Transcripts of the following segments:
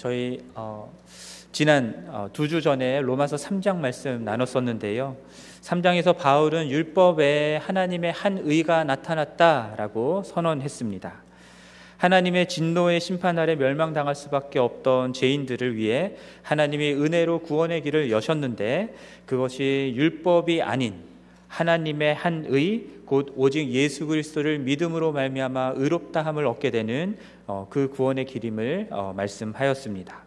저희 어, 지난 어, 두주 전에 로마서 3장 말씀 나눴었는데요. 3장에서 바울은 율법에 하나님의 한 의가 나타났다라고 선언했습니다. 하나님의 진노의 심판 아래 멸망당할 수밖에 없던 죄인들을 위해 하나님이 은혜로 구원의 길을 여셨는데 그것이 율법이 아닌 하나님의 한 의, 곧 오직 예수 그리스도를 믿음으로 말미암아 의롭다 함을 얻게 되는 어, 그 구원의 길임을 어, 말씀하였습니다.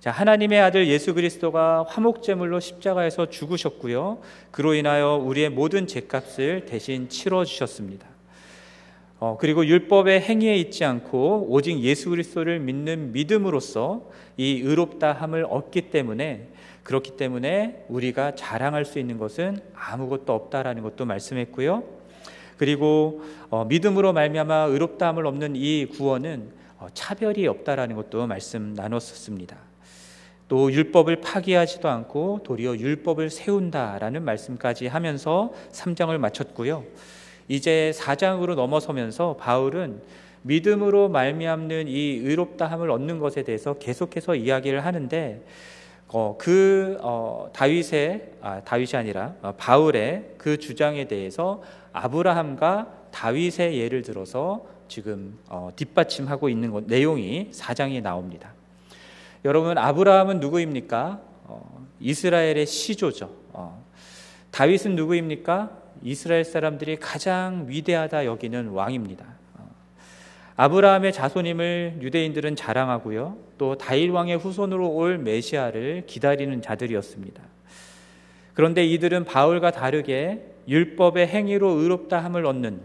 자, 하나님의 아들 예수 그리스도가 화목제물로 십자가에서 죽으셨고요. 그로 인하여 우리의 모든 죄값을 대신 치러 주셨습니다. 어, 그리고 율법의 행위에 있지 않고 오직 예수 그리스도를 믿는 믿음으로써 이 의롭다 함을 얻기 때문에 그렇기 때문에 우리가 자랑할 수 있는 것은 아무것도 없다라는 것도 말씀했고요. 그리고 어, 믿음으로 말미암아 의롭다함을 얻는 이 구원은 어, 차별이 없다라는 것도 말씀 나눴었습니다. 또 율법을 파기하지도 않고 도리어 율법을 세운다라는 말씀까지 하면서 3장을 마쳤고요. 이제 4장으로 넘어서면서 바울은 믿음으로 말미암는 이 의롭다함을 얻는 것에 대해서 계속해서 이야기를 하는데 어, 그 어, 다윗의 아, 다윗이 아니라 어, 바울의 그 주장에 대해서 아브라함과 다윗의 예를 들어서 지금 어, 뒷받침하고 있는 것, 내용이 4장에 나옵니다. 여러분 아브라함은 누구입니까? 어, 이스라엘의 시조죠. 어, 다윗은 누구입니까? 이스라엘 사람들이 가장 위대하다 여기는 왕입니다. 어, 아브라함의 자손임을 유대인들은 자랑하고요. 또 다윗 왕의 후손으로 올 메시아를 기다리는 자들이었습니다. 그런데 이들은 바울과 다르게 율법의 행위로 의롭다 함을 얻는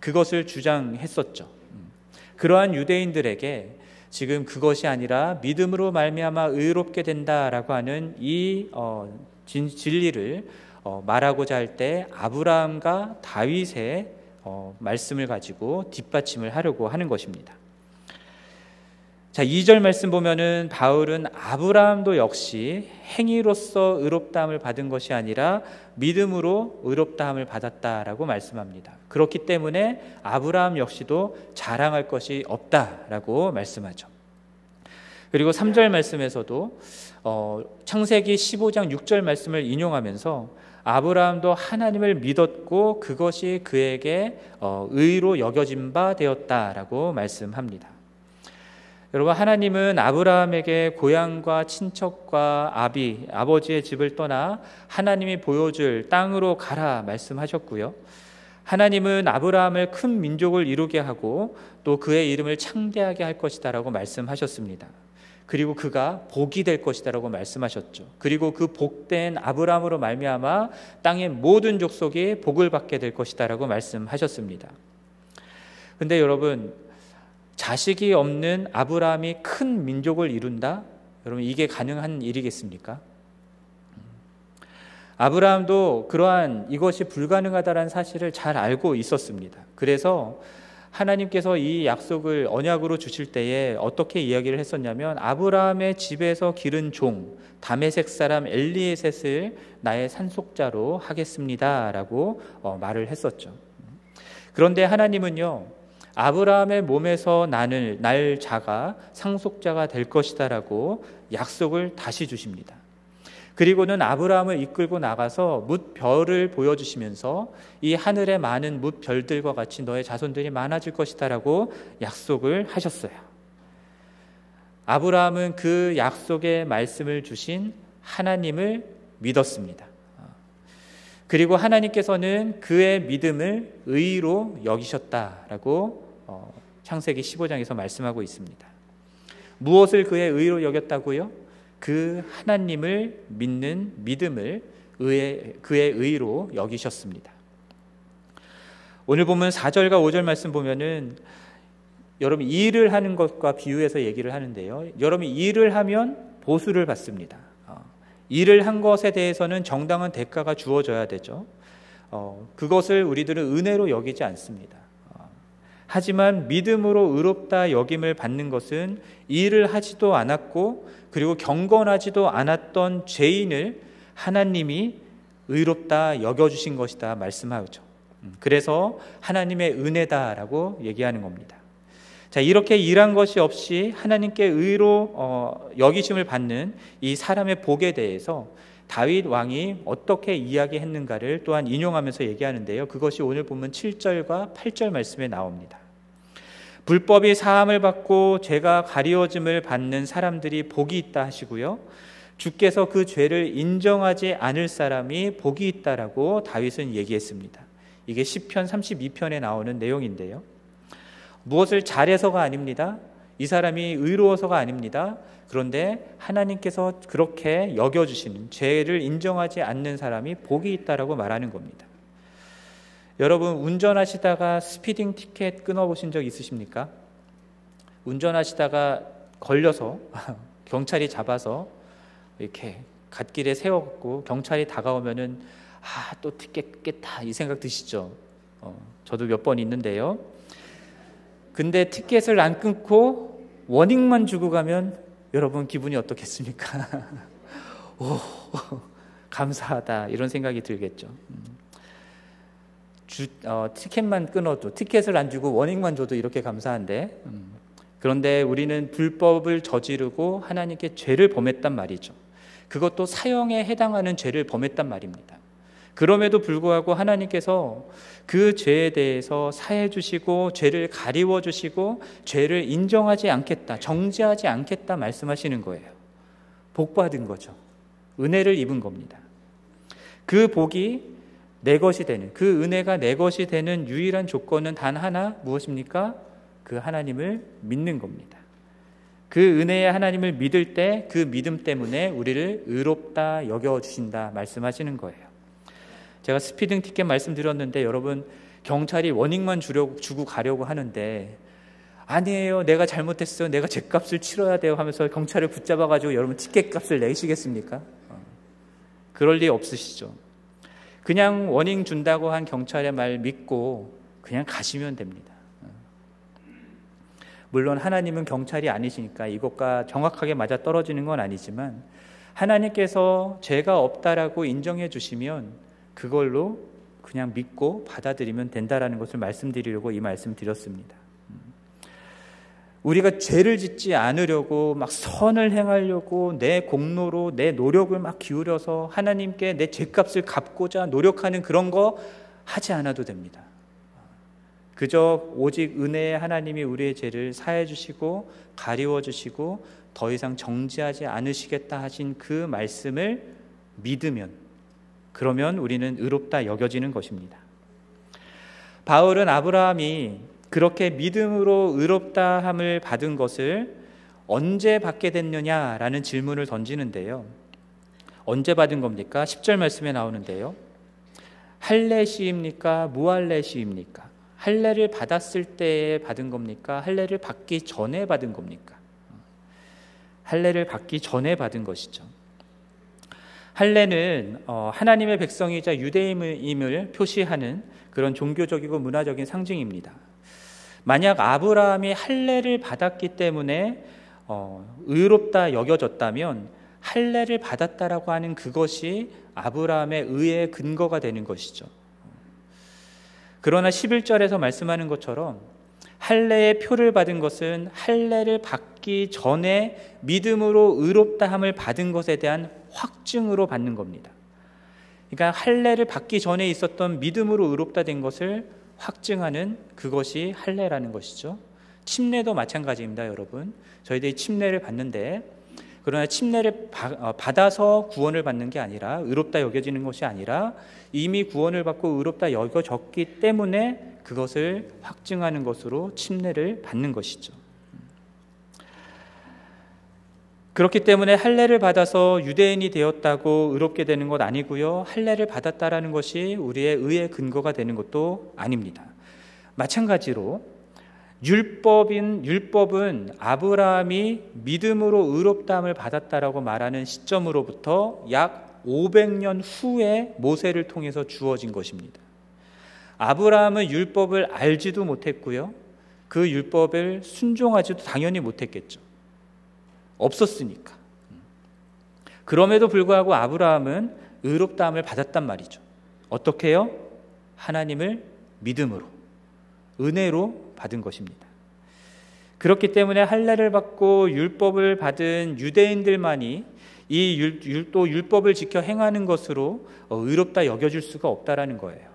그것을 주장했었죠. 음, 그러한 유대인들에게 지금 그것이 아니라 믿음으로 말미암아 의롭게 된다라고 하는 이 어, 진, 진리를 어, 말하고자 할 때 아브라함과 다윗의 어, 말씀을 가지고 뒷받침을 하려고 하는 것입니다. 자, 2절 말씀 보면은 바울은 아브라함도 역시 행위로서 의롭다함을 받은 것이 아니라 믿음으로 의롭다함을 받았다라고 말씀합니다. 그렇기 때문에 아브라함 역시도 자랑할 것이 없다라고 말씀하죠. 그리고 3절 말씀에서도 어, 창세기 15장 6절 말씀을 인용하면서 아브라함도 하나님을 믿었고 그것이 그에게 어, 의로 여겨진 바 되었다라고 말씀합니다. 여러분 하나님은 아브라함에게 고향과 친척과 아비 아버지의 집을 떠나 하나님이 보여줄 땅으로 가라 말씀하셨고요. 하나님은 아브라함을 큰 민족을 이루게 하고 또 그의 이름을 창대하게 할 것이다라고 말씀하셨습니다. 그리고 그가 복이 될 것이다라고 말씀하셨죠. 그리고 그 복된 아브라함으로 말미암아 땅의 모든 족속이 복을 받게 될 것이다라고 말씀하셨습니다. 근데 여러분 자식이 없는 아브라함이 큰 민족을 이룬다? 여러분 이게 가능한 일이겠습니까? 아브라함도 그러한 이것이 불가능하다는 사실을 잘 알고 있었습니다. 그래서 하나님께서 이 약속을 언약으로 주실 때에 어떻게 이야기를 했었냐면 아브라함의 집에서 기른 종 다메색 사람 엘리에셋을 나의 산속자로 하겠습니다라고 어, 말을 했었죠. 그런데 하나님은요 아브라함의 몸에서 나는 날 자가 상속자가 될 것이다라고 약속을 다시 주십니다. 그리고는 아브라함을 이끌고 나가서 뭇 별을 보여주시면서 이 하늘의 많은 뭇 별들과 같이 너의 자손들이 많아질 것이다라고 약속을 하셨어요. 아브라함은 그 약속의 말씀을 주신 하나님을 믿었습니다. 그리고 하나님께서는 그의 믿음을 의로 여기셨다라고 어, 창세기 15장에서 말씀하고 있습니다. 무엇을 그의 의로 여겼다고요? 그 하나님을 믿는 믿음을 의의, 그의 의로 여기셨습니다. 오늘 보면 4절과 5절 말씀 보면은 여러분 일을 하는 것과 비유해서 얘기를 하는데요. 여러분 일을 하면 보수를 받습니다. 어, 일을 한 것에 대해서는 정당한 대가가 주어져야 되죠. 어, 그것을 우리들은 은혜로 여기지 않습니다. 하지만 믿음으로 의롭다 여김을 받는 것은 일을 하지도 않았고 그리고 경건하지도 않았던 죄인을 하나님이 의롭다 여겨주신 것이다 말씀하죠. 음, 그래서 하나님의 은혜다라고 얘기하는 겁니다. 자, 이렇게 일한 것이 없이 하나님께 의로 어, 여기심을 받는 이 사람의 복에 대해서 다윗 왕이 어떻게 이야기했는가를 또한 인용하면서 얘기하는데요. 그것이 오늘 보면 7절과 8절 말씀에 나옵니다. 불법이 사함을 받고 죄가 가리워짐을 받는 사람들이 복이 있다 하시고요. 주께서 그 죄를 인정하지 않을 사람이 복이 있다라고 다윗은 얘기했습니다. 이게 시편 32편에 나오는 내용인데요. 무엇을 잘해서가 아닙니다. 이 사람이 의로워서가 아닙니다. 그런데 하나님께서 그렇게 여겨주시는 죄를 인정하지 않는 사람이 복이 있다라고 말하는 겁니다. 여러분 운전하시다가 speeding 티켓 끊어보신 적 있으십니까? 운전하시다가 걸려서 경찰이 잡아서 이렇게 갓길에 세워갖고 경찰이 다가오면은 아 또 티켓 깼다 이 생각 드시죠? 어, 저도 몇 번 있는데요. 근데 티켓을 안 끊고 워닝만 주고 가면 여러분 기분이 어떻겠습니까? 오, 감사하다 이런 생각이 들겠죠. 음. 주, 어, 티켓만 끊어도 티켓을 안 주고 워닝만 줘도 이렇게 감사한데 음. 그런데 우리는 불법을 저지르고 하나님께 죄를 범했단 말이죠. 그것도 사형에 해당하는 죄를 범했단 말입니다. 그럼에도 불구하고 하나님께서 그 죄에 대해서 사해 주시고 죄를 가리워 주시고 죄를 인정하지 않겠다, 정죄하지 않겠다 말씀하시는 거예요. 복 받은 거죠. 은혜를 입은 겁니다. 그 복이 내 것이 되는 그 은혜가 내 것이 되는 유일한 조건은 단 하나 무엇입니까? 그 하나님을 믿는 겁니다. 그 은혜의 하나님을 믿을 때 그 믿음 때문에 우리를 의롭다 여겨 주신다 말씀하시는 거예요. 제가 speeding 티켓 말씀드렸는데 여러분 경찰이 warning만 주려고 주고 가려고 하는데 아니에요. 내가 잘못했어요. 내가 죄값을 치러야 돼요 하면서 경찰을 붙잡아 가지고 여러분 티켓 값을 내시겠습니까? 어. 그럴 리 없으시죠. 그냥 warning 준다고 한 경찰의 말 믿고 그냥 가시면 됩니다. 어. 물론 하나님은 경찰이 아니시니까 이것과 정확하게 맞아 떨어지는 건 아니지만 하나님께서 죄가 없다라고 인정해 주시면 그걸로 그냥 믿고 받아들이면 된다라는 것을 말씀드리려고 이 말씀 드렸습니다. 우리가 죄를 짓지 않으려고 막 선을 행하려고 내 공로로 내 노력을 막 기울여서 하나님께 내 죄값을 갚고자 노력하는 그런 거 하지 않아도 됩니다. 그저 오직 은혜의 하나님이 우리의 죄를 사해 주시고 가리워 주시고 더 이상 정지하지 않으시겠다 하신 그 말씀을 믿으면 그러면 우리는 의롭다 여겨지는 것입니다. 바울은 아브라함이 그렇게 믿음으로 의롭다함을 받은 것을 언제 받게 됐느냐라는 질문을 던지는데요. 언제 받은 겁니까? 10절 말씀에 나오는데요. 할례 시입니까? 무할례 시입니까? 할례를 받았을 때에 받은 겁니까? 할례를 받기 전에 받은 겁니까? 할례를 받기 전에 받은 것이죠. 할례는 어, 하나님의 백성이자 유대임을 표시하는 그런 종교적이고 문화적인 상징입니다. 만약 아브라함이 할례를 받았기 때문에 어, 의롭다 여겨졌다면 할례를 받았다라고 하는 그것이 아브라함의 의의 근거가 되는 것이죠. 그러나 11절에서 말씀하는 것처럼 할례의 표를 받은 것은 할례를 받기 전에 믿음으로 의롭다함을 받은 것에 대한 확증으로 받는 겁니다. 그러니까 할례를 받기 전에 있었던 믿음으로 의롭다 된 것을 확증하는 그것이 할례라는 것이죠. 침례도 마찬가지입니다, 여러분. 저희들이 침례를 받는데 그러나 침례를 어, 받아서 구원을 받는 게 아니라 의롭다 여겨지는 것이 아니라 이미 구원을 받고 의롭다 여겨졌기 때문에 그것을 확증하는 것으로 침례를 받는 것이죠. 그렇기 때문에 할례를 받아서 유대인이 되었다고 의롭게 되는 것 아니고요. 할례를 받았다라는 것이 우리의 의의 근거가 되는 것도 아닙니다. 마찬가지로 율법인 율법은 아브라함이 믿음으로 의롭다함을 받았다라고 말하는 시점으로부터 약 500년 후에 모세를 통해서 주어진 것입니다. 아브라함은 율법을 알지도 못했고요. 그 율법을 순종하지도 당연히 못했겠죠. 없었으니까. 그럼에도 불구하고 아브라함은 의롭다함을 받았단 말이죠. 어떻게요? 하나님을 믿음으로, 은혜로 받은 것입니다. 그렇기 때문에 할례를 받고 율법을 받은 유대인들만이 이 율, 또 율법을 지켜 행하는 것으로 어, 의롭다 여겨질 수가 없다라는 거예요.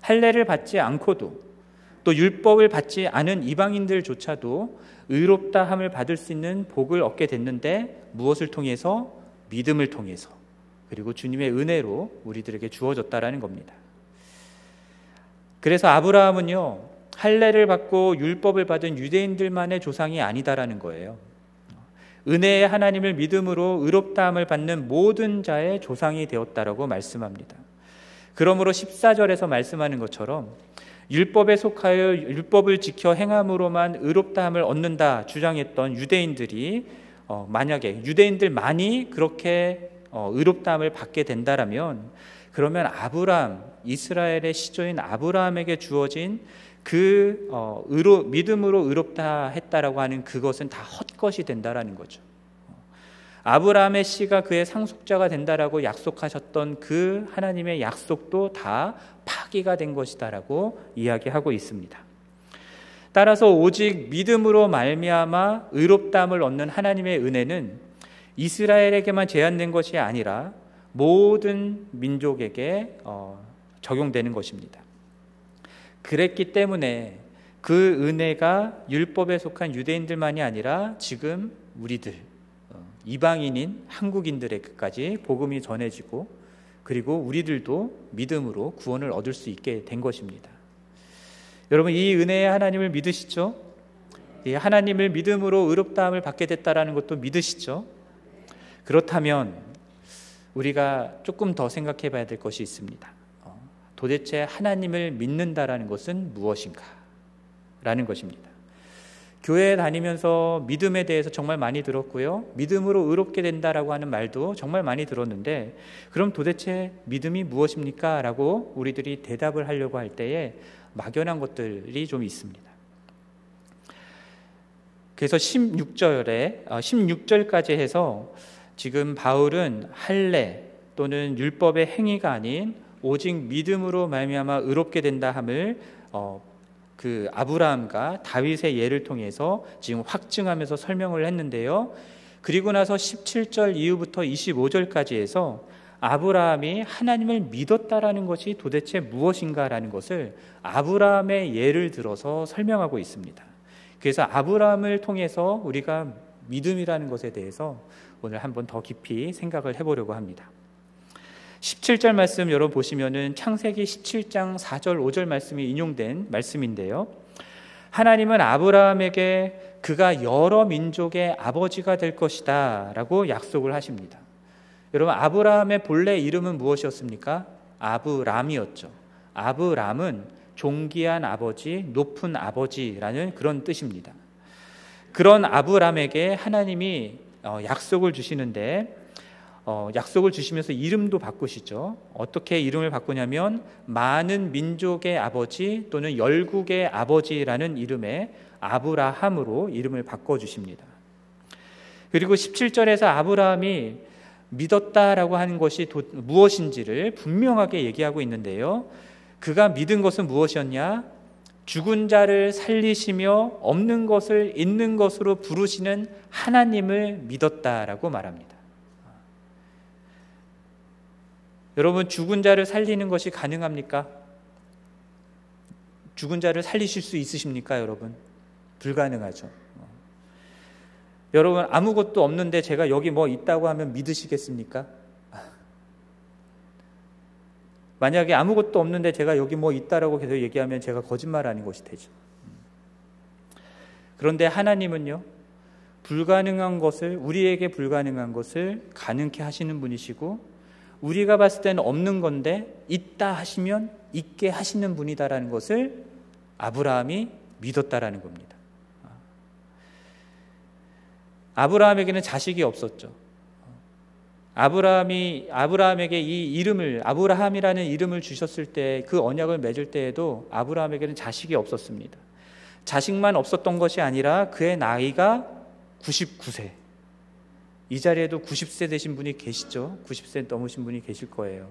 할례를 받지 않고도 또 율법을 받지 않은 이방인들조차도 의롭다함을 받을 수 있는 복을 얻게 됐는데 무엇을 통해서 믿음을 통해서 그리고 주님의 은혜로 우리들에게 주어졌다라는 겁니다. 그래서 아브라함은요 할례를 받고 율법을 받은 유대인들만의 조상이 아니다라는 거예요. 은혜의 하나님을 믿음으로 의롭다함을 받는 모든 자의 조상이 되었다라고 말씀합니다. 그러므로 14절에서 말씀하는 것처럼 율법에 속하여 율법을 지켜 행함으로만 의롭다함을 얻는다 주장했던 유대인들이 어, 만약에 유대인들만이 그렇게 어, 의롭다함을 받게 된다라면 그러면 아브라함 이스라엘의 시조인 아브라함에게 주어진 그 어, 의로 믿음으로 의롭다 했다라고 하는 그것은 다 헛것이 된다라는 거죠. 아브라함의 씨가 그의 상속자가 된다라고 약속하셨던 그 하나님의 약속도 다 파기가 된 것이다라고 이야기하고 있습니다. 따라서 오직 믿음으로 말미암아 의롭다함을 얻는 하나님의 은혜는 이스라엘에게만 제한된 것이 아니라 모든 민족에게 어, 적용되는 것입니다. 그랬기 때문에 그 은혜가 율법에 속한 유대인들만이 아니라 지금 우리들 어, 이방인인 한국인들에게까지 복음이 전해지고 그리고 우리들도 믿음으로 구원을 얻을 수 있게 된 것입니다. 여러분 이 은혜의 하나님을 믿으시죠? 하나님을 믿음으로 의롭다함을 받게 됐다라는 것도 믿으시죠? 그렇다면 우리가 조금 더 생각해 봐야 될 것이 있습니다. 도대체 하나님을 믿는다라는 것은 무엇인가? 라는 것입니다. 교회에 다니면서 믿음에 대해서 정말 많이 들었고요. 믿음으로 의롭게 된다라고 하는 말도 정말 많이 들었는데, 그럼 도대체 믿음이 무엇입니까? 라고 우리들이 대답을 하려고 할 때에 막연한 것들이 좀 있습니다. 그래서 16절에, 16절까지 어, 해서 지금 바울은 할례 또는 율법의 행위가 아닌 오직 믿음으로 말미암아 의롭게 된다 함을 어, 그 아브라함과 다윗의 예를 통해서 지금 확증하면서 설명을 했는데요. 그리고 나서 17절 이후부터 25절까지 해서 아브라함이 하나님을 믿었다라는 것이 도대체 무엇인가라는 것을 아브라함의 예를 들어서 설명하고 있습니다. 그래서 아브라함을 통해서 우리가 믿음이라는 것에 대해서 오늘 한번 더 깊이 생각을 해보려고 합니다. 17절 말씀 여러분 보시면은 창세기 17장 4절 5절 말씀이 인용된 말씀인데요. 하나님은 아브라함에게 그가 여러 민족의 아버지가 될 것이다라고 약속을 하십니다. 여러분 아브라함의 본래 이름은 무엇이었습니까? 아브람이었죠. 아브람은 존귀한 아버지, 높은 아버지라는 그런 뜻입니다. 그런 아브람에게 하나님이 어, 약속을 주시는데 어, 약속을 주시면서 이름도 바꾸시죠. 어떻게 이름을 바꾸냐면 많은 민족의 아버지 또는 열국의 아버지라는 이름의 아브라함으로 이름을 바꿔 주십니다. 그리고 17절에서 아브라함이 믿었다라고 하는 것이 도, 무엇인지를 분명하게 얘기하고 있는데요. 그가 믿은 것은 무엇이었냐? 죽은 자를 살리시며 없는 것을 있는 것으로 부르시는 하나님을 믿었다라고 말합니다. 여러분 죽은 자를 살리는 것이 가능합니까? 죽은 자를 살리실 수 있으십니까, 여러분? 불가능하죠. 여러분 아무것도 없는데 제가 여기 뭐 있다고 하면 믿으시겠습니까? 만약에 아무것도 없는데 제가 여기 뭐 있다라고 계속 얘기하면 제가 거짓말하는 것이 되죠. 그런데 하나님은요 불가능한 것을 우리에게 불가능한 것을 가능케 하시는 분이시고 우리가 봤을 때는 없는 건데 있다 하시면 있게 하시는 분이다라는 것을 아브라함이 믿었다라는 겁니다. 아브라함에게는 자식이 없었죠. 아브라함이 아브라함에게 이 이름을 아브라함이라는 이름을 주셨을 때 그 언약을 맺을 때에도 아브라함에게는 자식이 없었습니다. 자식만 없었던 것이 아니라 그의 나이가 99세. 이 자리에도 90세 되신 분이 계시죠? 90세 넘으신 분이 계실 거예요.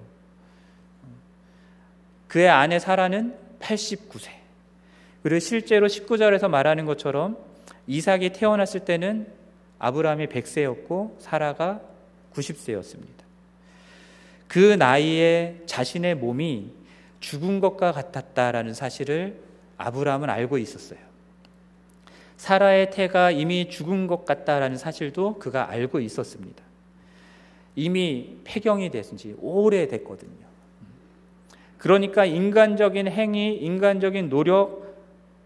그의 아내 사라는 89세. 그리고 실제로 19절에서 말하는 것처럼 이삭이 태어났을 때는 아브라함이 100세였고 사라가 90세였습니다. 그 나이에 자신의 몸이 죽은 것과 같았다라는 사실을 아브라함은 알고 있었어요. 사라의 태가 이미 죽은 것 같다라는 사실도 그가 알고 있었습니다. 이미 폐경이 됐은 지 오래됐거든요. 그러니까 인간적인 행위, 인간적인 노력,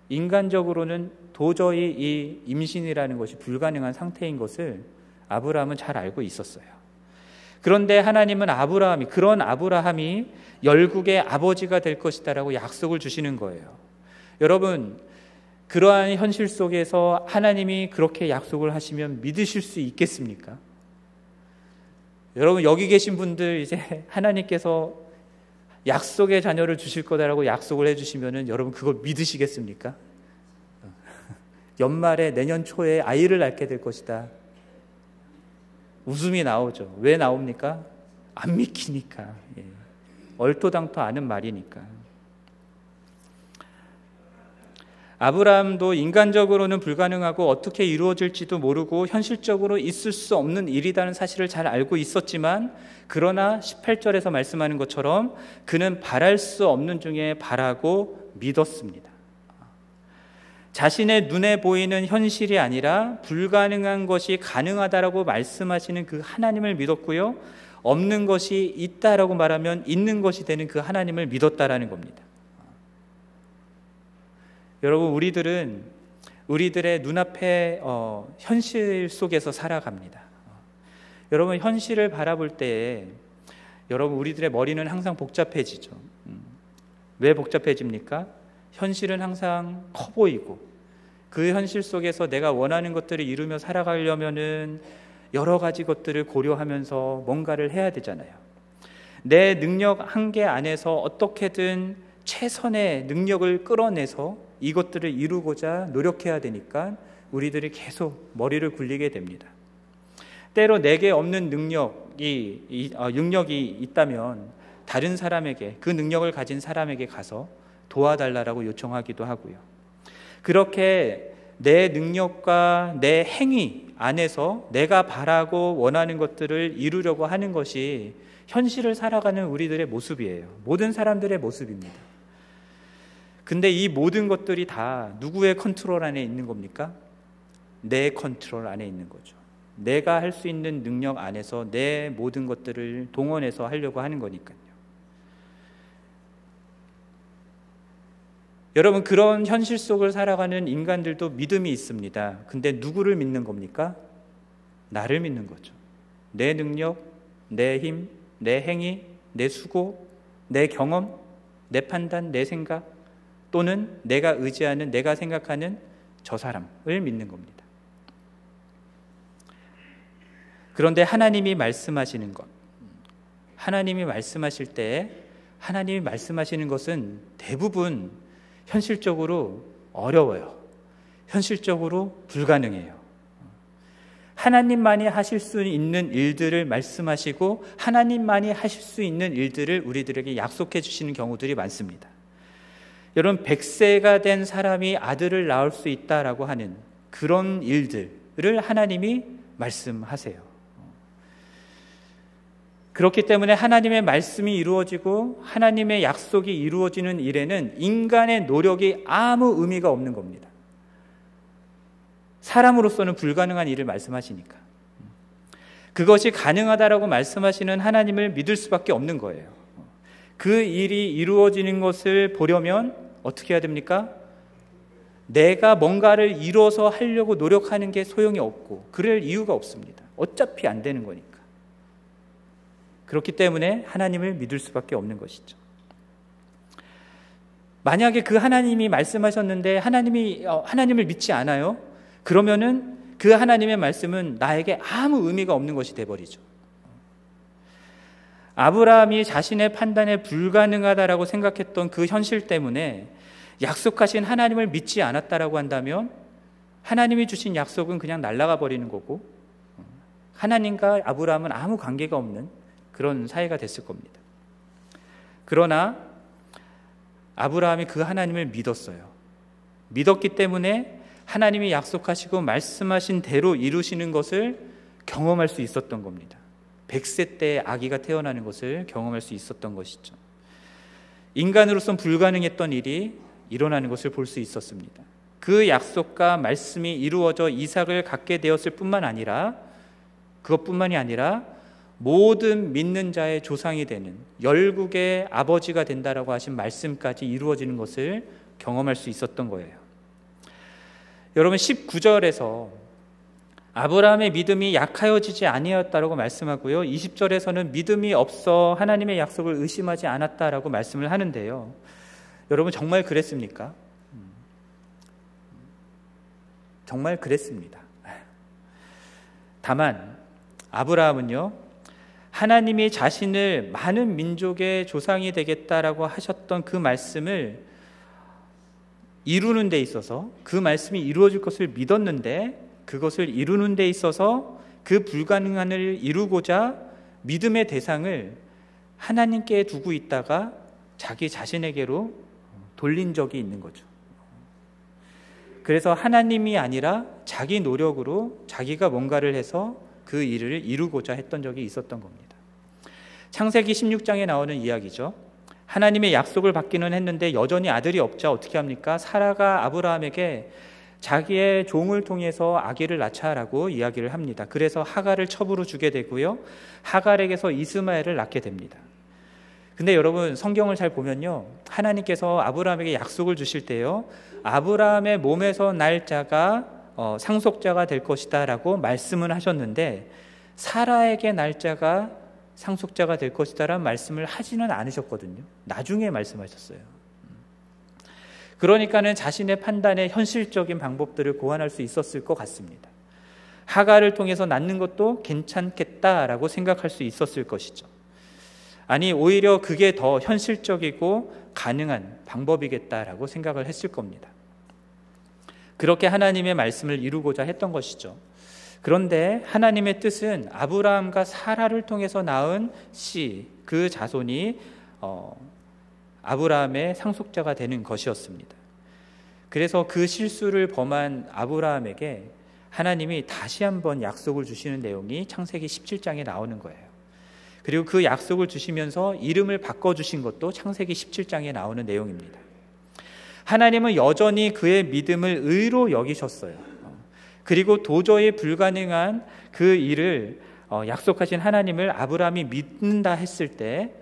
인간적으로는 도저히 이 임신이라는 것이 불가능한 상태인 것을 아브라함은 잘 알고 있었어요. 그런데 하나님은 아브라함이 그런 아브라함이 열국의 아버지가 될 것이다라고 약속을 주시는 거예요. 여러분 그러한 현실 속에서 하나님이 그렇게 약속을 하시면 믿으실 수 있겠습니까? 여러분 여기 계신 분들 이제 하나님께서 약속의 자녀를 주실 거다라고 약속을 해주시면은 여러분 그걸 믿으시겠습니까? 연말에 내년 초에 아이를 낳게 될 것이다. 웃음이 나오죠. 왜 나옵니까? 안 믿기니까. 예. 얼토당토 아는 말이니까. 아브라함도 인간적으로는 불가능하고 어떻게 이루어질지도 모르고 현실적으로 있을 수 없는 일이라는 사실을 잘 알고 있었지만 그러나 18절에서 말씀하는 것처럼 그는 바랄 수 없는 중에 바라고 믿었습니다. 자신의 눈에 보이는 현실이 아니라 불가능한 것이 가능하다라고 말씀하시는 그 하나님을 믿었고요. 없는 것이 있다라고 말하면 있는 것이 되는 그 하나님을 믿었다라는 겁니다. 여러분 우리들은 우리들의 눈앞에 어, 현실 속에서 살아갑니다. 여러분 현실을 바라볼 때 여러분 우리들의 머리는 항상 복잡해지죠. 음. 왜 복잡해집니까? 현실은 항상 커 보이고 그 현실 속에서 내가 원하는 것들을 이루며 살아가려면은 여러 가지 것들을 고려하면서 뭔가를 해야 되잖아요. 내 능력 한계 안에서 어떻게든 최선의 능력을 끌어내서 이것들을 이루고자 노력해야 되니까 우리들이 계속 머리를 굴리게 됩니다. 때로 내게 없는 능력이 어, 능력이 있다면 다른 사람에게 그 능력을 가진 사람에게 가서 도와달라고 요청하기도 하고요. 그렇게 내 능력과 내 행위 안에서 내가 바라고 원하는 것들을 이루려고 하는 것이 현실을 살아가는 우리들의 모습이에요. 모든 사람들의 모습입니다. 근데 이 모든 것들이 다 누구의 컨트롤 안에 있는 겁니까? 내 컨트롤 안에 있는 거죠. 내가 할 수 있는 능력 안에서 내 모든 것들을 동원해서 하려고 하는 거니까요. 여러분, 그런 현실 속을 살아가는 인간들도 믿음이 있습니다. 근데 누구를 믿는 겁니까? 나를 믿는 거죠. 내 능력, 내 힘, 내 행위, 내 수고, 내 경험, 내 판단, 내 생각, 또는 내가 의지하는, 내가 생각하는 저 사람을 믿는 겁니다. 그런데 하나님이 말씀하시는 것, 하나님이 말씀하실 때 하나님이 말씀하시는 것은 대부분 현실적으로 어려워요. 현실적으로 불가능해요. 하나님만이 하실 수 있는 일들을 말씀하시고 하나님만이 하실 수 있는 일들을 우리들에게 약속해 주시는 경우들이 많습니다. 여러분 100세가 된 사람이 아들을 낳을 수 있다라고 하는 그런 일들을 하나님이 말씀하세요. 그렇기 때문에 하나님의 말씀이 이루어지고 하나님의 약속이 이루어지는 일에는 인간의 노력이 아무 의미가 없는 겁니다. 사람으로서는 불가능한 일을 말씀하시니까. 그것이 가능하다라고 말씀하시는 하나님을 믿을 수밖에 없는 거예요. 그 일이 이루어지는 것을 보려면 어떻게 해야 됩니까? 내가 뭔가를 이뤄서 하려고 노력하는 게 소용이 없고 그럴 이유가 없습니다. 어차피 안 되는 거니까. 그렇기 때문에 하나님을 믿을 수밖에 없는 것이죠. 만약에 그 하나님이 말씀하셨는데 하나님이 어, 하나님을 믿지 않아요? 그러면은 그 하나님의 말씀은 나에게 아무 의미가 없는 것이 돼 버리죠. 아브라함이 자신의 판단에 불가능하다라고 생각했던 그 현실 때문에 약속하신 하나님을 믿지 않았다라고 한다면 하나님이 주신 약속은 그냥 날아가 버리는 거고 하나님과 아브라함은 아무 관계가 없는 그런 사이가 됐을 겁니다. 그러나 아브라함이 그 하나님을 믿었어요. 믿었기 때문에 하나님이 약속하시고 말씀하신 대로 이루시는 것을 경험할 수 있었던 겁니다. 100세 때 아기가 태어나는 것을 경험할 수 있었던 것이죠. 인간으로선 불가능했던 일이 일어나는 것을 볼 수 있었습니다. 그 약속과 말씀이 이루어져 이삭을 갖게 되었을 뿐만 아니라 그것뿐만이 아니라 모든 믿는 자의 조상이 되는 열국의 아버지가 된다라고 하신 말씀까지 이루어지는 것을 경험할 수 있었던 거예요. 여러분 19절에서 아브라함의 믿음이 약하여지지 아니었다라고 말씀하고요. 20절에서는 믿음이 없어 하나님의 약속을 의심하지 않았다라고 말씀을 하는데요. 여러분 정말 그랬습니까? 정말 그랬습니다. 다만 아브라함은요. 하나님이 자신을 많은 민족의 조상이 되겠다라고 하셨던 그 말씀을 이루는 데 있어서 그 말씀이 이루어질 것을 믿었는데 그것을 이루는 데 있어서 그 불가능한을 이루고자 믿음의 대상을 하나님께 두고 있다가 자기 자신에게로 돌린 적이 있는 거죠. 그래서 하나님이 아니라 자기 노력으로 자기가 뭔가를 해서 그 일을 이루고자 했던 적이 있었던 겁니다. 창세기 16장에 나오는 이야기죠. 하나님의 약속을 받기는 했는데 여전히 아들이 없자 어떻게 합니까? 사라가 아브라함에게 자기의 종을 통해서 아기를 낳자라고 이야기를 합니다. 그래서 하갈을 첩으로 주게 되고요. 하갈에게서 이스마엘을 낳게 됩니다. 근데 여러분 성경을 잘 보면요. 하나님께서 아브라함에게 약속을 주실 때요. 아브라함의 몸에서 날 자가 어, 상속자가 될 것이다라고 말씀을 하셨는데 사라에게 날짜가 상속자가 될 것이다라는 말씀을 하지는 않으셨거든요. 나중에 말씀하셨어요. 그러니까는 자신의 판단에 현실적인 방법들을 고안할 수 있었을 것 같습니다. 하가를 통해서 낳는 것도 괜찮겠다라고 생각할 수 있었을 것이죠. 아니, 오히려 그게 더 현실적이고 가능한 방법이겠다라고 생각을 했을 겁니다. 그렇게 하나님의 말씀을 이루고자 했던 것이죠. 그런데 하나님의 뜻은 아브라함과 사라를 통해서 낳은 씨, 그 자손이 어, 아브라함의 상속자가 되는 것이었습니다. 그래서 그 실수를 범한 아브라함에게 하나님이 다시 한번 약속을 주시는 내용이 창세기 17장에 나오는 거예요. 그리고 그 약속을 주시면서 이름을 바꿔주신 것도 창세기 17장에 나오는 내용입니다. 하나님은 여전히 그의 믿음을 의로 여기셨어요. 그리고 도저히 불가능한 그 일을 어, 약속하신 하나님을 아브라함이 믿는다 했을 때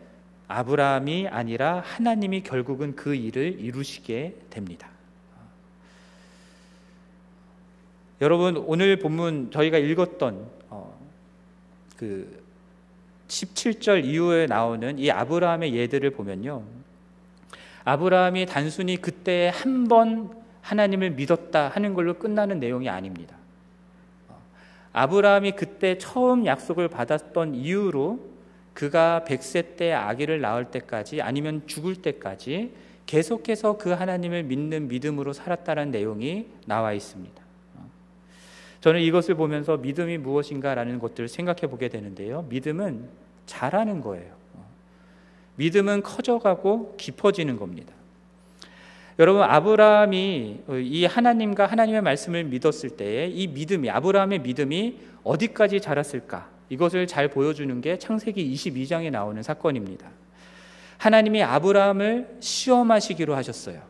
아브라함이 아니라 하나님이 결국은 그 일을 이루시게 됩니다. 여러분 오늘 본문 저희가 읽었던 어, 그 17절 이후에 나오는 이 아브라함의 예들을 보면요. 아브라함이 단순히 그때 한 번 하나님을 믿었다 하는 걸로 끝나는 내용이 아닙니다. 아브라함이 그때 처음 약속을 받았던 이유로 그가 100세 때 아기를 낳을 때까지 아니면 죽을 때까지 계속해서 그 하나님을 믿는 믿음으로 살았다는 내용이 나와 있습니다. 저는 이것을 보면서 믿음이 무엇인가라는 것들을 생각해 보게 되는데요. 믿음은 잘하는 거예요. 믿음은 커져가고 깊어지는 겁니다. 여러분 아브라함이 이 하나님과 하나님의 말씀을 믿었을 때에 이 믿음이 아브라함의 믿음이 어디까지 자랐을까? 이것을 잘 보여주는 게 창세기 22장에 나오는 사건입니다. 하나님이 아브라함을 시험하시기로 하셨어요.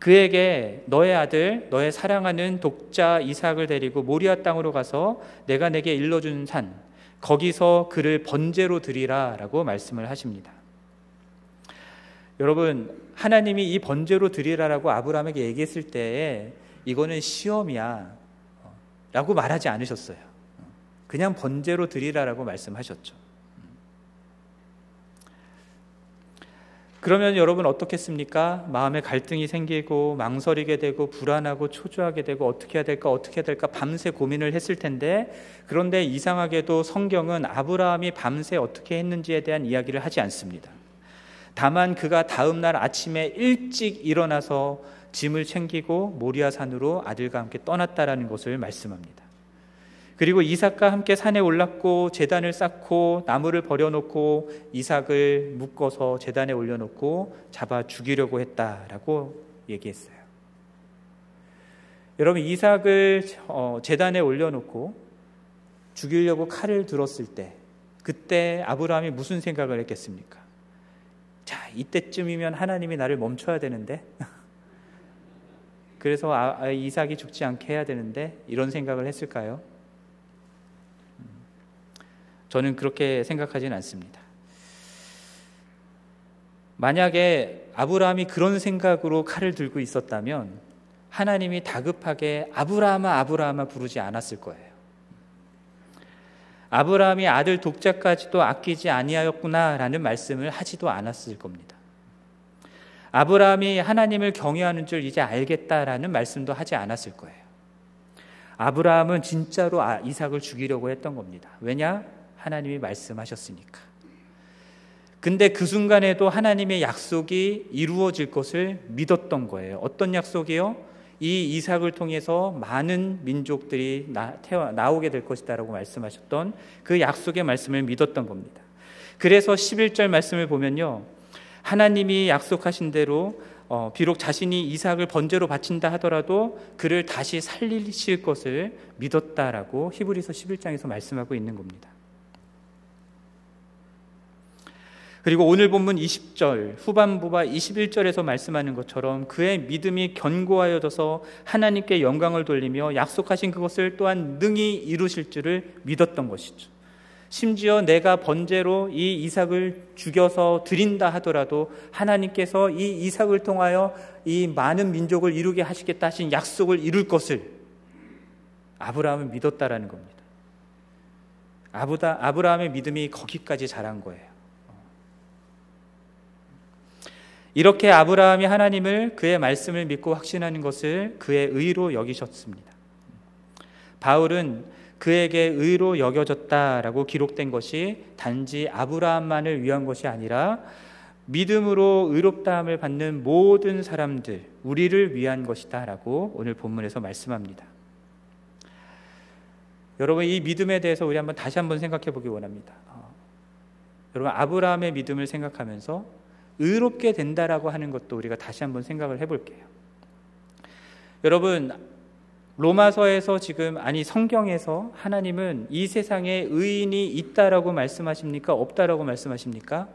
그에게 너의 아들, 너의 사랑하는 독자 이삭을 데리고 모리아 땅으로 가서 내가 내게 일러준 산, 거기서 그를 번제로 드리라라고 말씀을 하십니다. 여러분 하나님이 이 번제로 드리라라고 아브라함에게 얘기했을 때에 이거는 시험이야 라고 말하지 않으셨어요. 그냥 번제로 드리라라고 말씀하셨죠. 그러면 여러분 어떻겠습니까? 마음에 갈등이 생기고 망설이게 되고 불안하고 초조하게 되고 어떻게 해야 될까 어떻게 해야 될까 밤새 고민을 했을 텐데 그런데 이상하게도 성경은 아브라함이 밤새 어떻게 했는지에 대한 이야기를 하지 않습니다. 다만 그가 다음 날 아침에 일찍 일어나서 짐을 챙기고 모리아 산으로 아들과 함께 떠났다라는 것을 말씀합니다. 그리고 이삭과 함께 산에 올랐고 재단을 쌓고 나무를 버려놓고 이삭을 묶어서 재단에 올려놓고 잡아 죽이려고 했다라고 얘기했어요. 여러분 이삭을 어, 재단에 올려놓고 죽이려고 칼을 들었을 때 그때 아브라함이 무슨 생각을 했겠습니까? 자 이때쯤이면 하나님이 나를 멈춰야 되는데 그래서 아, 아, 이삭이 죽지 않게 해야 되는데 이런 생각을 했을까요? 음, 저는 그렇게 생각하지는 않습니다. 만약에 아브라함이 그런 생각으로 칼을 들고 있었다면 하나님이 다급하게 아브라함아 아브라함아 부르지 않았을 거예요. 아브라함이 아들 독자까지도 아끼지 아니하였구나라는 말씀을 하지도 않았을 겁니다. 아브라함이 하나님을 경외하는 줄 이제 알겠다라는 말씀도 하지 않았을 거예요. 아브라함은 진짜로 아, 이삭을 죽이려고 했던 겁니다. 왜냐? 하나님이 말씀하셨으니까. 근데 그 순간에도 하나님의 약속이 이루어질 것을 믿었던 거예요. 어떤 약속이요? 이 이삭을 통해서 많은 민족들이 나, 태어, 나오게 될 것이다라고 말씀하셨던 그 약속의 말씀을 믿었던 겁니다. 그래서 11절 말씀을 보면요. 하나님이 약속하신 대로 어, 비록 자신이 이삭을 번제로 바친다 하더라도 그를 다시 살리실 것을 믿었다라고 히브리서 11장에서 말씀하고 있는 겁니다. 그리고 오늘 본문 20절 후반부와 21절에서 말씀하는 것처럼 그의 믿음이 견고하여져서 하나님께 영광을 돌리며 약속하신 그것을 또한 능히 이루실 줄을 믿었던 것이죠. 심지어 내가 번제로 이 이삭을 죽여서 드린다 하더라도 하나님께서 이 이삭을 통하여 이 많은 민족을 이루게 하시겠다 하신 약속을 이룰 것을 아브라함은 믿었다라는 겁니다. 아브다, 아브라함의 믿음이 거기까지 자란 거예요. 이렇게 아브라함이 하나님을 그의 말씀을 믿고 확신하는 것을 그의 의로 여기셨습니다. 바울은 그에게 의로 여겨졌다라고 기록된 것이 단지 아브라함만을 위한 것이 아니라 믿음으로 의롭다함을 받는 모든 사람들, 우리를 위한 것이다라고 오늘 본문에서 말씀합니다. 여러분 이 믿음에 대해서 우리 한번 다시 한번 생각해 보기 원합니다. 어, 여러분 아브라함의 믿음을 생각하면서 의롭게 된다라고 하는 것도 우리가 다시 한번 생각을 해볼게요. 여러분, 로마서에서 지금, 아니, 성경에서 하나님은 이 세상에 의인이 있다라고 말씀하십니까? 없다라고 말씀하십니까?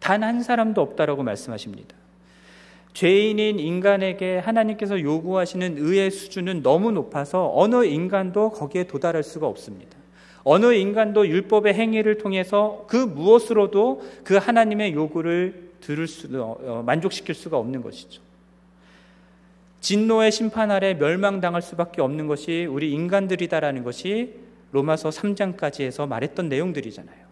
단 한 사람도 없다라고 말씀하십니다. 죄인인 인간에게 하나님께서 요구하시는 의의 수준은 너무 높아서 어느 인간도 거기에 도달할 수가 없습니다. 어느 인간도 율법의 행위를 통해서 그 무엇으로도 그 하나님의 요구를 들을 수, 어, 만족시킬 수가 없는 것이죠. 진노의 심판 아래 멸망당할 수밖에 없는 것이 우리 인간들이다라는 것이 로마서 3장까지 해서 말했던 내용들이잖아요.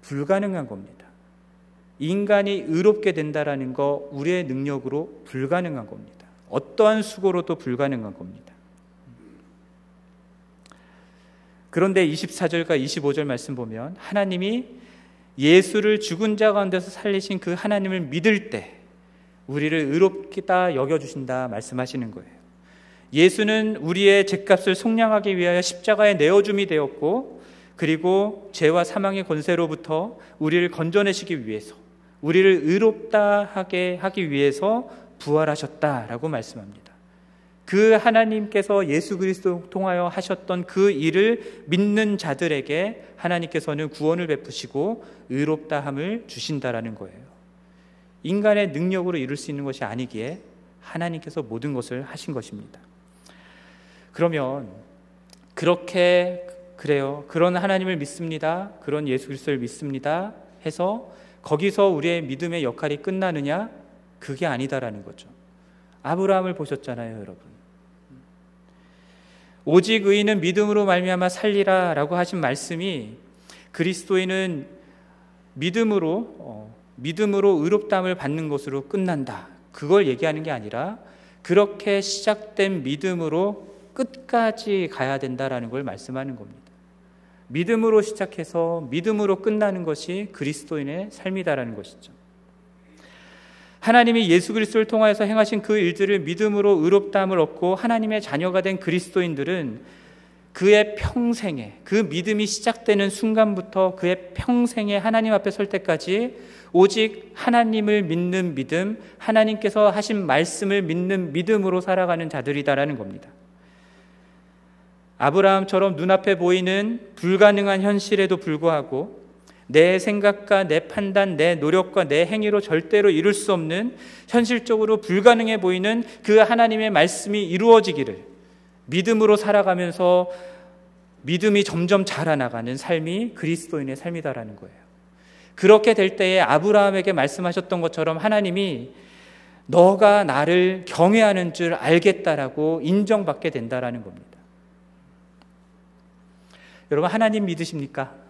불가능한 겁니다. 인간이 의롭게 된다라는 거 우리의 능력으로 불가능한 겁니다. 어떠한 수고로도 불가능한 겁니다. 그런데 24절과 25절 말씀 보면 하나님이 예수를 죽은 자 가운데서 살리신 그 하나님을 믿을 때 우리를 의롭다 여겨 주신다 말씀하시는 거예요. 예수는 우리의 죄값을 속량하기 위하여 십자가에 내어 줌이 되었고 그리고 죄와 사망의 권세로부터 우리를 건져내시기 위해서 우리를 의롭다 하게 하기 위해서 부활하셨다라고 말씀합니다. 그 하나님께서 예수 그리스도 통하여 하셨던 그 일을 믿는 자들에게 하나님께서는 구원을 베푸시고 의롭다함을 주신다라는 거예요. 인간의 능력으로 이룰 수 있는 것이 아니기에 하나님께서 모든 것을 하신 것입니다. 그러면 그렇게 그래요. 그런 하나님을 믿습니다. 그런 예수 그리스도를 믿습니다. 해서 거기서 우리의 믿음의 역할이 끝나느냐? 그게 아니다라는 거죠. 아브라함을 보셨잖아요, 여러분. 오직 의인은 믿음으로 말미암아 살리라라고 하신 말씀이 그리스도인은 믿음으로 어, 믿음으로 의롭담을 받는 것으로 끝난다. 그걸 얘기하는 게 아니라 그렇게 시작된 믿음으로 끝까지 가야 된다라는 걸 말씀하는 겁니다. 믿음으로 시작해서 믿음으로 끝나는 것이 그리스도인의 삶이다라는 것이죠. 하나님이 예수 그리스도를 통하여서 행하신 그 일들을 믿음으로 의롭다함을 얻고 하나님의 자녀가 된 그리스도인들은 그의 평생에 그 믿음이 시작되는 순간부터 그의 평생에 하나님 앞에 설 때까지 오직 하나님을 믿는 믿음, 하나님께서 하신 말씀을 믿는 믿음으로 살아가는 자들이다라는 겁니다. 아브라함처럼 눈앞에 보이는 불가능한 현실에도 불구하고 내 생각과 내 판단, 내 노력과 내 행위로 절대로 이룰 수 없는 현실적으로 불가능해 보이는 그 하나님의 말씀이 이루어지기를 믿음으로 살아가면서 믿음이 점점 자라나가는 삶이 그리스도인의 삶이다라는 거예요. 그렇게 될 때에 아브라함에게 말씀하셨던 것처럼 하나님이 너가 나를 경외하는 줄 알겠다라고 인정받게 된다라는 겁니다. 여러분 하나님 믿으십니까?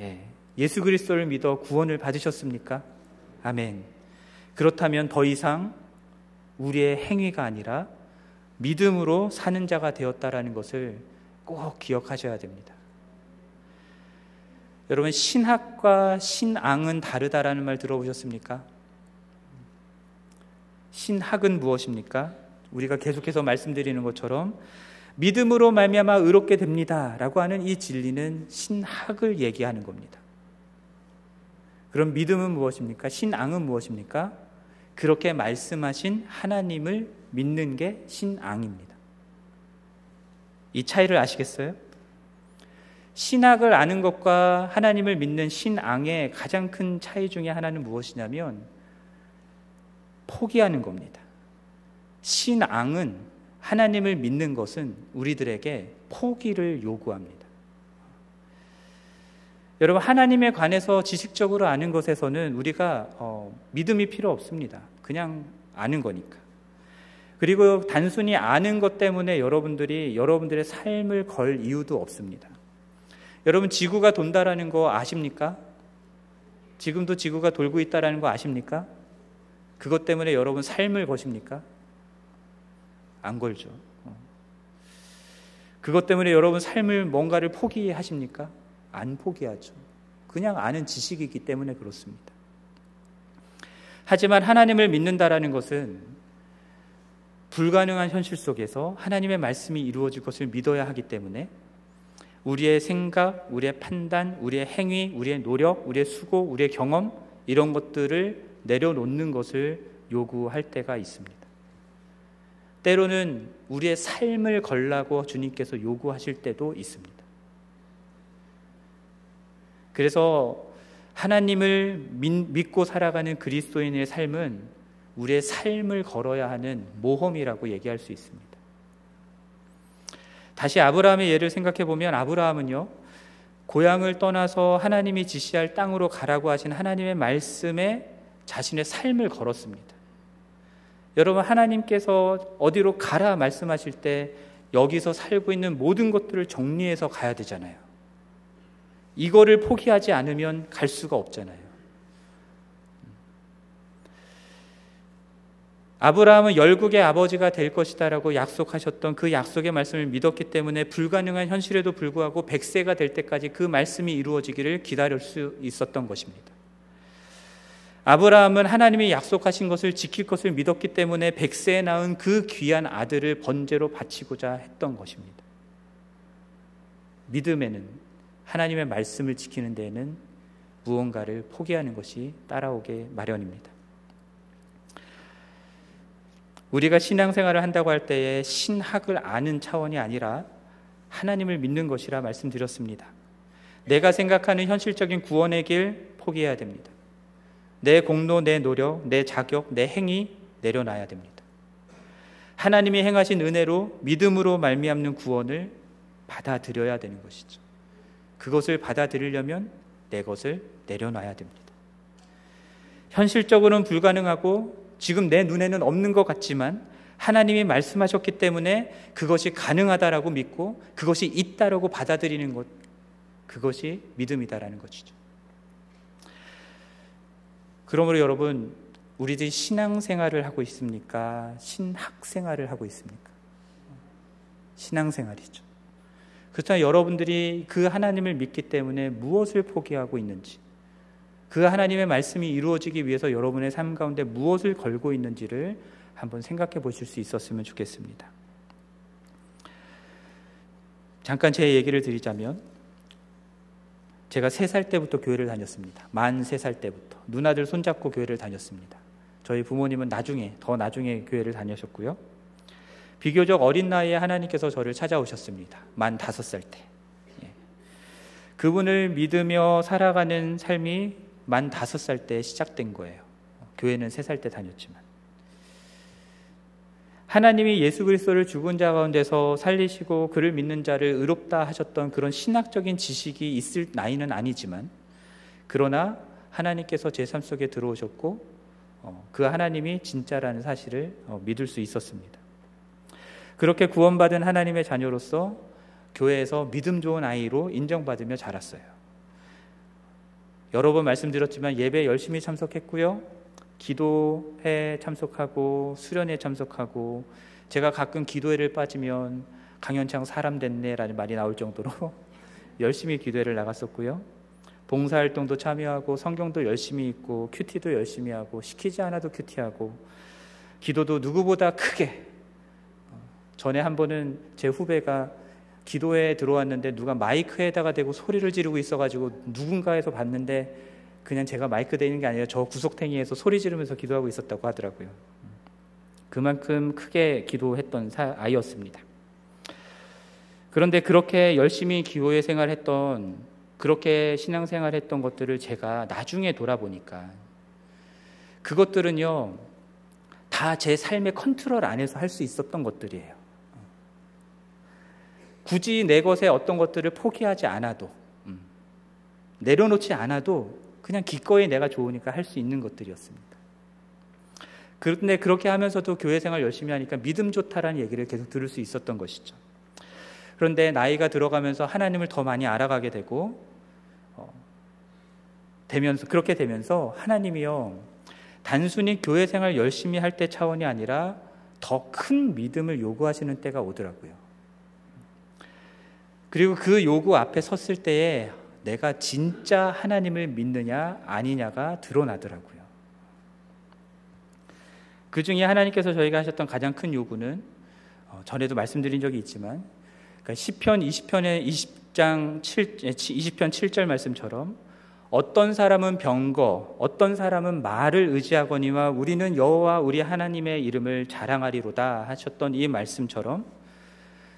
예. 예수 그리스도를 믿어 구원을 받으셨습니까? 아멘. 그렇다면 더 이상 우리의 행위가 아니라 믿음으로 사는 자가 되었다라는 것을 꼭 기억하셔야 됩니다. 여러분 신학과 신앙은 다르다라는 말 들어보셨습니까? 신학은 무엇입니까? 우리가 계속해서 말씀드리는 것처럼 믿음으로 말미암아 의롭게 됩니다라고 하는 이 진리는 신학을 얘기하는 겁니다. 그럼 믿음은 무엇입니까? 신앙은 무엇입니까? 그렇게 말씀하신 하나님을 믿는 게 신앙입니다. 이 차이를 아시겠어요? 신학을 아는 것과 하나님을 믿는 신앙의 가장 큰 차이 중에 하나는 무엇이냐면 포기하는 겁니다. 신앙은 하나님을 믿는 것은 우리들에게 포기를 요구합니다. 여러분 하나님에 관해서 지식적으로 아는 것에서는 우리가 어, 믿음이 필요 없습니다. 그냥 아는 거니까. 그리고 단순히 아는 것 때문에 여러분들이 여러분들의 삶을 걸 이유도 없습니다. 여러분 지구가 돈다라는 거 아십니까? 지금도 지구가 돌고 있다라는 거 아십니까? 그것 때문에 여러분 삶을 거십니까? 안 걸죠. 어. 그것 때문에 여러분 삶을 뭔가를 포기하십니까? 안 포기하죠. 그냥 아는 지식이기 때문에 그렇습니다. 하지만 하나님을 믿는다라는 것은 불가능한 현실 속에서 하나님의 말씀이 이루어질 것을 믿어야 하기 때문에 우리의 생각, 우리의 판단, 우리의 행위, 우리의 노력, 우리의 수고, 우리의 경험 이런 것들을 내려놓는 것을 요구할 때가 있습니다. 때로는 우리의 삶을 걸라고 주님께서 요구하실 때도 있습니다. 그래서 하나님을 믿고 살아가는 그리스도인의 삶은 우리의 삶을 걸어야 하는 모험이라고 얘기할 수 있습니다. 다시 아브라함의 예를 생각해 보면 아브라함은요, 고향을 떠나서 하나님이 지시할 땅으로 가라고 하신 하나님의 말씀에 자신의 삶을 걸었습니다. 여러분, 하나님께서 어디로 가라 말씀하실 때 여기서 살고 있는 모든 것들을 정리해서 가야 되잖아요. 이거를 포기하지 않으면 갈 수가 없잖아요. 아브라함은 열국의 아버지가 될 것이다라고 약속하셨던 그 약속의 말씀을 믿었기 때문에 불가능한 현실에도 불구하고 100세가 될 때까지 그 말씀이 이루어지기를 기다릴 수 있었던 것입니다. 아브라함은 하나님이 약속하신 것을 지킬 것을 믿었기 때문에 100세에 낳은 그 귀한 아들을 번제로 바치고자 했던 것입니다. 믿음에는 하나님의 말씀을 지키는 데에는 무언가를 포기하는 것이 따라오게 마련입니다. 우리가 신앙생활을 한다고 할 때에 신학을 아는 차원이 아니라 하나님을 믿는 것이라 말씀드렸습니다. 내가 생각하는 현실적인 구원의 길 포기해야 됩니다. 내 공로, 내 노력, 내 자격, 내 행위 내려놔야 됩니다. 하나님이 행하신 은혜로 믿음으로 말미암는 구원을 받아들여야 되는 것이죠. 그것을 받아들이려면 내 것을 내려놔야 됩니다. 현실적으로는 불가능하고 지금 내 눈에는 없는 것 같지만 하나님이 말씀하셨기 때문에 그것이 가능하다라고 믿고 그것이 있다라고 받아들이는 것 그것이 믿음이다라는 것이죠. 그러므로 여러분 우리들이 신앙생활을 하고 있습니까? 신학생활을 하고 있습니까? 신앙생활이죠. 그렇다면 여러분들이 그 하나님을 믿기 때문에 무엇을 포기하고 있는지 그 하나님의 말씀이 이루어지기 위해서 여러분의 삶 가운데 무엇을 걸고 있는지를 한번 생각해 보실 수 있었으면 좋겠습니다. 잠깐 제 얘기를 드리자면 제가 세살 때부터 교회를 다녔습니다. 만세살 때부터 누나들 손잡고 교회를 다녔습니다. 저희 부모님은 나중에 더 나중에 교회를 다녔었고요. 비교적 어린 나이에 하나님께서 저를 찾아오셨습니다. 만 다섯 살 때. 예. 그분을 믿으며 살아가는 삶이 만 다섯 살때 시작된 거예요. 교회는 세살때 다녔지만. 하나님이 예수 그리스도를 죽은 자 가운데서 살리시고 그를 믿는 자를 의롭다 하셨던 그런 신학적인 지식이 있을 나이는 아니지만 그러나 하나님께서 제 삶 속에 들어오셨고 어, 그 하나님이 진짜라는 사실을 어, 믿을 수 있었습니다. 그렇게 구원받은 하나님의 자녀로서 교회에서 믿음 좋은 아이로 인정받으며 자랐어요. 여러 번 말씀드렸지만 예배 열심히 참석했고요. 기도회 참석하고 수련회 참석하고 제가 가끔 기도회를 빠지면 강현창 사람 됐네라는 말이 나올 정도로 열심히 기도회를 나갔었고요. 봉사활동도 참여하고 성경도 열심히 읽고 큐티도 열심히 하고 시키지 않아도 큐티하고 기도도 누구보다 크게 전에 한 번은 제 후배가 기도회에 들어왔는데 누가 마이크에다가 대고 소리를 지르고 있어가지고 누군가에서 봤는데 그냥 제가 마이크 대는 게 아니라 저 구석탱이에서 소리 지르면서 기도하고 있었다고 하더라고요. 그만큼 크게 기도했던 아이였습니다. 그런데 그렇게 열심히 기도회 생활했던 그렇게 신앙생활 했던 것들을 제가 나중에 돌아보니까 그것들은요, 다 제 삶의 컨트롤 안에서 할 수 있었던 것들이에요. 굳이 내 것에 어떤 것들을 포기하지 않아도, 음, 내려놓지 않아도 그냥 기꺼이 내가 좋으니까 할 수 있는 것들이었습니다. 그런데 그렇게 하면서도 교회 생활 열심히 하니까 믿음 좋다라는 얘기를 계속 들을 수 있었던 것이죠. 그런데 나이가 들어가면서 하나님을 더 많이 알아가게 되고 어, 되면서 그렇게 되면서 하나님이요 단순히 교회 생활 열심히 할 때 차원이 아니라 더 큰 믿음을 요구하시는 때가 오더라고요. 그리고 그 요구 앞에 섰을 때에 내가 진짜 하나님을 믿느냐 아니냐가 드러나더라고요. 그 중에 하나님께서 저희가 하셨던 가장 큰 요구는 어, 전에도 말씀드린 적이 있지만 그러니까 10편 20편의 20장 7 20편 7절 말씀처럼 어떤 사람은 병거 어떤 사람은 말을 의지하거니와 우리는 여호와 우리 하나님의 이름을 자랑하리로다 하셨던 이 말씀처럼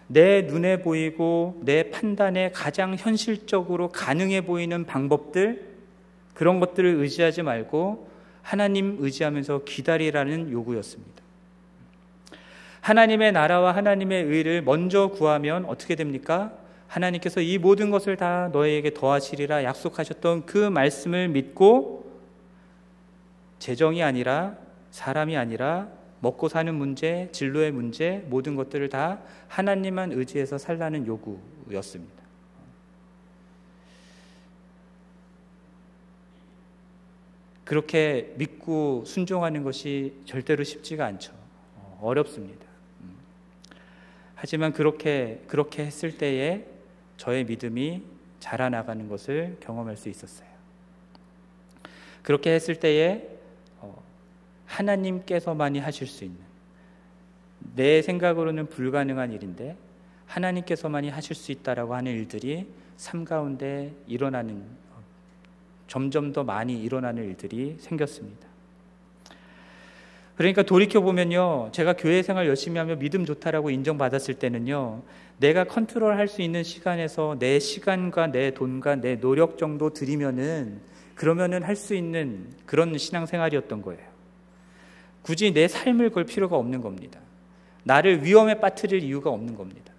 내 눈에 보이고 내 판단에 가장 현실적으로 가능해 보이는 방법들 그런 것들을 의지하지 말고 하나님 의지하면서 기다리라는 요구였습니다. 하나님의 나라와 하나님의 의를 먼저 구하면 어떻게 됩니까? 하나님께서 이 모든 것을 다 너에게 더하시리라 약속하셨던 그 말씀을 믿고 재정이 아니라 사람이 아니라 먹고 사는 문제, 진로의 문제, 모든 것들을 다 하나님만 의지해서 살라는 요구였습니다. 그렇게 믿고 순종하는 것이 절대로 쉽지가 않죠. 어렵습니다. 음. 하지만 그렇게 그렇게 했을 때에 저의 믿음이 자라나가는 것을 경험할 수 있었어요. 그렇게 했을 때에 하나님께서만이 하실 수 있는 내 생각으로는 불가능한 일인데 하나님께서만이 하실 수 있다라고 하는 일들이 삶 가운데 일어나는 점점 더 많이 일어나는 일들이 생겼습니다. 그러니까 돌이켜 보면요, 제가 교회 생활 열심히 하며 믿음 좋다라고 인정받았을 때는요, 내가 컨트롤할 수 있는 시간에서 내 시간과 내 돈과 내 노력 정도 들이면은 그러면은 할 수 있는 그런 신앙생활이었던 거예요. 굳이 내 삶을 걸 필요가 없는 겁니다. 나를 위험에 빠뜨릴 이유가 없는 겁니다.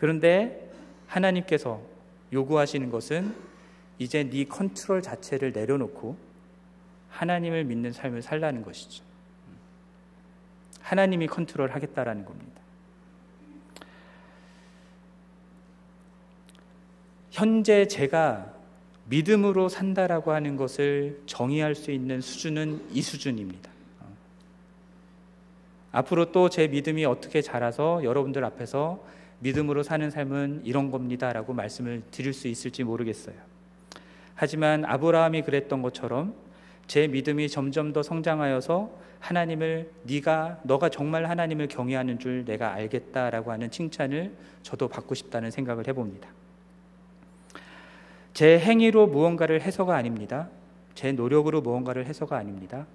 그런데 하나님께서 요구하시는 것은 이제 네 컨트롤 자체를 내려놓고 하나님을 믿는 삶을 살라는 것이죠. 하나님이 컨트롤 하겠다라는 겁니다. 현재 제가 믿음으로 산다라고 하는 것을 정의할 수 있는 수준은 이 수준입니다. 앞으로 또 제 믿음이 어떻게 자라서 여러분들 앞에서 믿음으로 사는 삶은 이런 겁니다 라고 말씀을 드릴 수 있을지 모르겠어요. 하지만 아브라함이 그랬던 것처럼 제 믿음이 점점 더 성장하여서 하나님을 네가 너가 정말 하나님을 경외하는 줄 내가 알겠다라고 하는 칭찬을 저도 받고 싶다는 생각을 해봅니다. 제 행위로 무언가를 해서가 아닙니다. 제 노력으로 무언가를 해서가 아닙니다.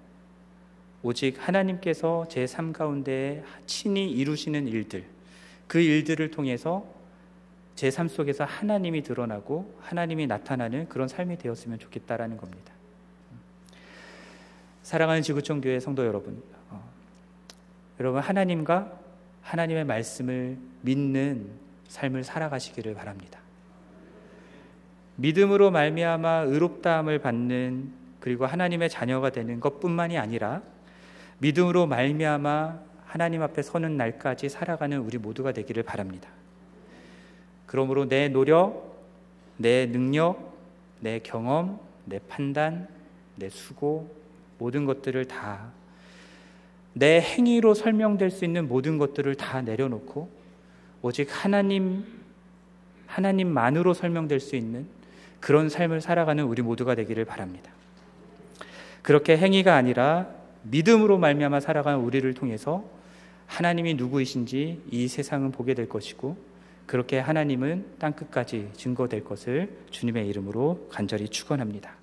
오직 하나님께서 제 삶 가운데 친히 이루시는 일들, 그 일들을 통해서 제 삶 속에서 하나님이 드러나고 하나님이 나타나는 그런 삶이 되었으면 좋겠다라는 겁니다. 사랑하는 지구촌 교회 성도 여러분, 어, 여러분 하나님과 하나님의 말씀을 믿는 삶을 살아가시기를 바랍니다. 믿음으로 말미암아 의롭다함을 받는 그리고 하나님의 자녀가 되는 것뿐만이 아니라 믿음으로 말미암아 하나님 앞에 서는 날까지 살아가는 우리 모두가 되기를 바랍니다. 그러므로 내 노력, 내 능력, 내 경험, 내 판단, 내 수고, 모든 것들을 다 내 행위로 설명될 수 있는 모든 것들을 다 내려놓고 오직 하나님 하나님만으로 설명될 수 있는 그런 삶을 살아가는 우리 모두가 되기를 바랍니다. 그렇게 행위가 아니라 믿음으로 말미암아 살아가는 우리를 통해서 하나님이 누구이신지 이 세상은 보게 될 것이고 그렇게 하나님은 땅 끝까지 증거될 것을 주님의 이름으로 간절히 축원합니다.